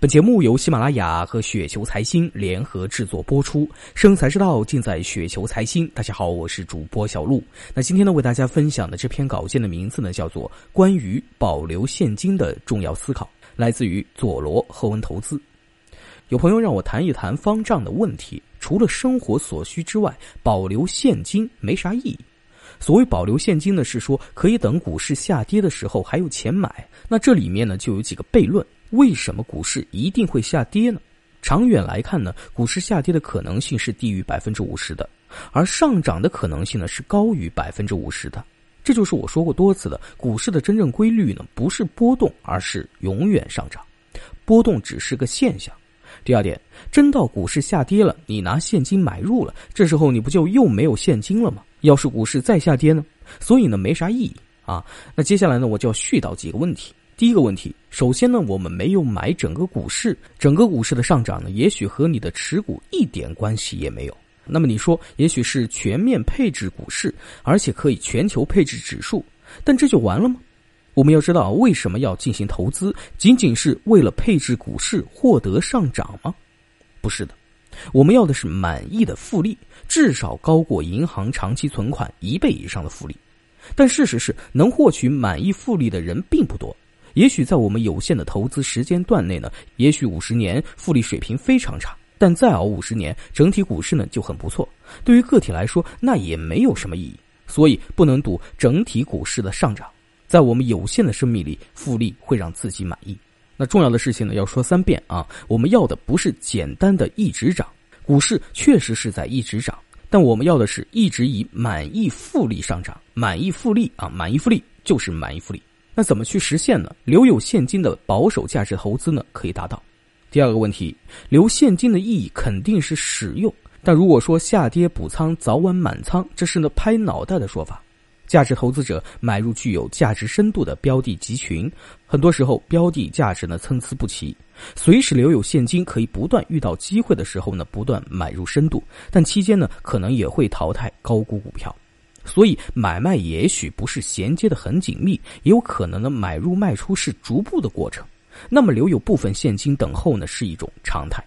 本节目由喜马拉雅和雪球财经联合制作播出，生财之道尽在雪球财经。大家好，我是主播小璐。那今天呢，为大家分享的这篇稿件的名字呢，叫做《关于保留现金的重要思考》，来自于佐罗赫文投资。有朋友让我谈一谈方丈的问题，除了生活所需之外，保留现金没啥意义。所谓保留现金呢，是说可以等股市下跌的时候还有钱买。那这里面呢，就有几个悖论。为什么股市一定会下跌呢？长远来看呢，股市下跌的可能性是低于百分之五十的，而上涨的可能性呢是高于百分之五十的。这就是我说过多次的，股市的真正规律呢不是波动，而是永远上涨，波动只是个现象。第二点，真到股市下跌了，你拿现金买入了，这时候你不就又没有现金了吗？要是股市再下跌呢？所以呢没啥意义啊。那接下来呢，我就要絮叨几个问题。第一个问题，首先呢，我们没有买整个股市，整个股市的上涨呢，也许和你的持股一点关系也没有。那么你说，也许是全面配置股市，而且可以全球配置指数，但这就完了吗？我们要知道，为什么要进行投资？仅仅是为了配置股市获得上涨吗？不是的，我们要的是满意的复利，至少高过银行长期存款一倍以上的复利。但事实是，能获取满意复利的人并不多。也许在我们有限的投资时间段内呢，也许五十年复利水平非常差，但再熬五十年，整体股市呢就很不错。对于个体来说，那也没有什么意义。所以不能赌整体股市的上涨。在我们有限的生命里，复利会让自己满意。那重要的事情呢，要说三遍啊！我们要的不是简单的一直涨，股市确实是在一直涨，但我们要的是一直以满意复利上涨。满意复利啊，满意复利就是满意复利。那怎么去实现呢？留有现金的保守价值投资呢，可以达到。第二个问题，留现金的意义肯定是使用，但如果说下跌补仓，早晚满仓，这是呢拍脑袋的说法。价值投资者买入具有价值深度的标的集群，很多时候标的价值呢参差不齐，随时留有现金，可以不断遇到机会的时候呢不断买入深度，但期间呢可能也会淘汰高估股票。所以买卖也许不是衔接的很紧密，也有可能呢买入卖出是逐步的过程。那么留有部分现金等候呢是一种常态。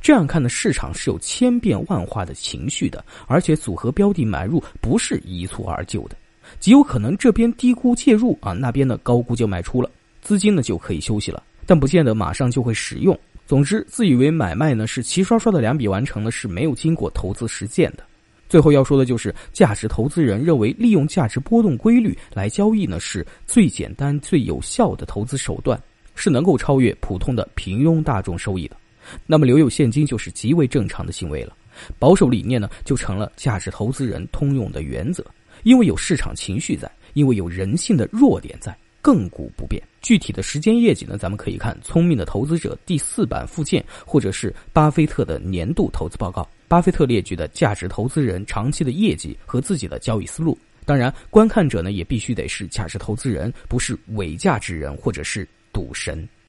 这样看呢，市场是有千变万化的情绪的，而且组合标的买入不是一蹴而就的，极有可能这边低估介入啊，那边呢高估就卖出了，资金呢就可以休息了，但不见得马上就会使用。总之，自以为买卖呢是齐刷刷的两笔完成呢，是没有经过投资实践的。最后要说的就是，价值投资人认为利用价值波动规律来交易呢，是最简单、最有效的投资手段，是能够超越普通的平庸大众收益的。那么留有现金就是极为正常的行为了。保守理念呢，就成了价值投资人通用的原则，因为有市场情绪在，因为有人性的弱点在。亘古不变。具体的时间业绩呢？咱们可以看《聪明的投资者》第四版附件，或者是巴菲特的年度投资报告。巴菲特列举的价值投资人长期的业绩和自己的交易思路。当然，观看者呢也必须得是价值投资人，不是伪价值人或者是赌神。